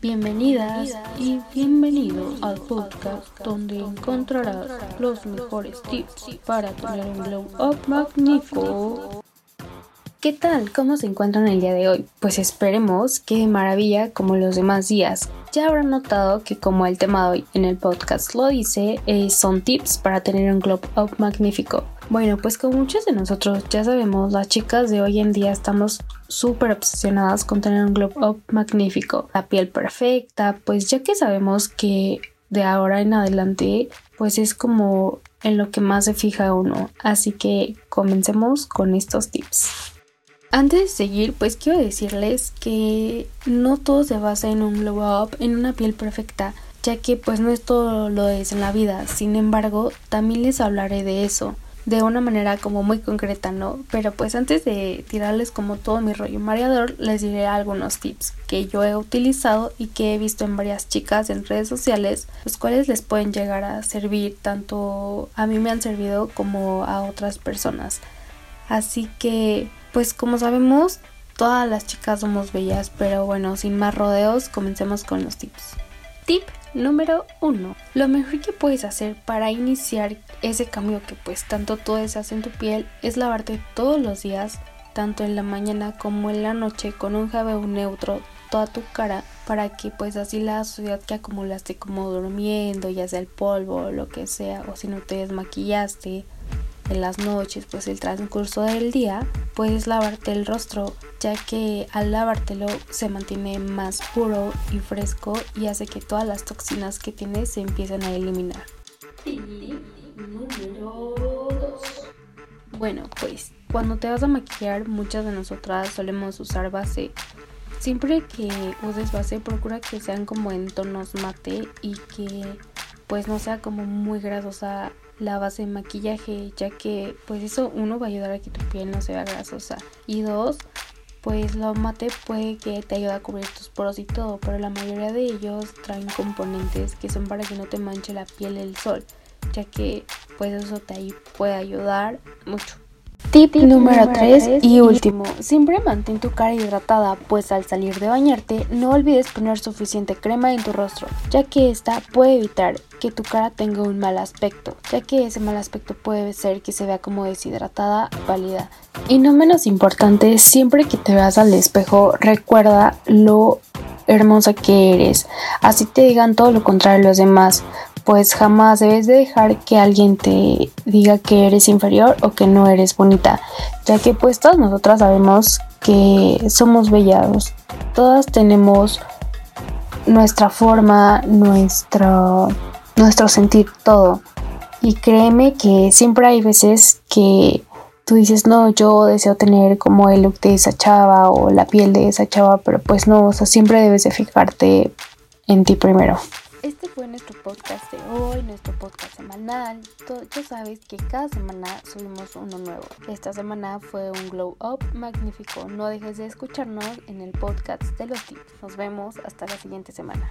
Bienvenidas y bienvenidos al podcast donde encontrarás los mejores tips para tener un glow up magnífico. ¿Qué tal? ¿Cómo se encuentran el día de hoy? Pues esperemos que maravilla como los demás días. Ya habrán notado que como el tema de hoy en el podcast lo dice, eh, son tips para tener un glow up magnífico. Bueno, pues como muchos de nosotros ya sabemos, las chicas de hoy en día estamos súper obsesionadas con tener un glow up magnífico, la piel perfecta, pues ya que sabemos que de ahora en adelante, pues es como en lo que más se fija uno. Así que comencemos con estos tips. Antes de seguir, pues quiero decirles que no todo se basa en un glow up, en una piel perfecta, ya que pues no es todo lo es en la vida. Sin embargo, también les hablaré de eso de una manera como muy concreta, ¿no? Pero pues antes de tirarles como todo mi rollo mareador, les diré algunos tips que yo he utilizado y que he visto en varias chicas en redes sociales, los cuales les pueden llegar a servir tanto a mí me han servido como a otras personas. Así que, pues como sabemos, todas las chicas somos bellas, pero bueno, sin más rodeos, comencemos con los tips. Tip Número 1. Lo mejor que puedes hacer para iniciar ese cambio que pues tanto tú deseas en tu piel es lavarte todos los días, tanto en la mañana como en la noche con un jabón neutro toda tu cara para que pues así la suciedad que acumulaste como durmiendo, ya sea el polvo lo que sea, o si no te desmaquillaste, en las noches, pues el transcurso del día, puedes lavarte el rostro, ya que al lavártelo se mantiene más puro y fresco y hace que todas las toxinas que tienes se empiecen a eliminar. número 2. Bueno, pues cuando te vas a maquillar, muchas de nosotras solemos usar base. Siempre que uses base, procura que sean como en tonos mate y que pues no sea como muy grasosa la base de maquillaje, ya que pues eso uno va a ayudar a que tu piel no sea grasosa y dos, pues lo mate puede que te ayude a cubrir tus poros y todo, pero la mayoría de ellos traen componentes que son para que no te manche la piel el sol, ya que pues eso te puede ayudar mucho. Tip, número 3 y último, siempre mantén tu cara hidratada, pues al salir de bañarte no olvides poner suficiente crema en tu rostro, ya que esta puede evitar que tu cara tenga un mal aspecto, ya que ese mal aspecto puede ser que se vea como deshidratada, pálida. Y no menos importante, siempre que te veas al espejo, recuerda lo hermosa que eres, así te digan todo lo contrario los demás, pues jamás debes de dejar que alguien te diga que eres inferior o que no eres bonita, ya que pues todas nosotras sabemos que somos bellados, todas tenemos nuestra forma, nuestro, nuestro sentir, todo. Y créeme que siempre hay veces que tú dices, no, yo deseo tener como el look de esa chava o la piel de esa chava, pero pues no, o sea, siempre debes de fijarte en ti primero. Este fue nuestro podcast de hoy, nuestro podcast semanal. ya sabes que cada semana subimos uno nuevo. Esta semana fue un glow up magnífico. No dejes de escucharnos en el podcast de los tips. Nos vemos hasta la siguiente semana.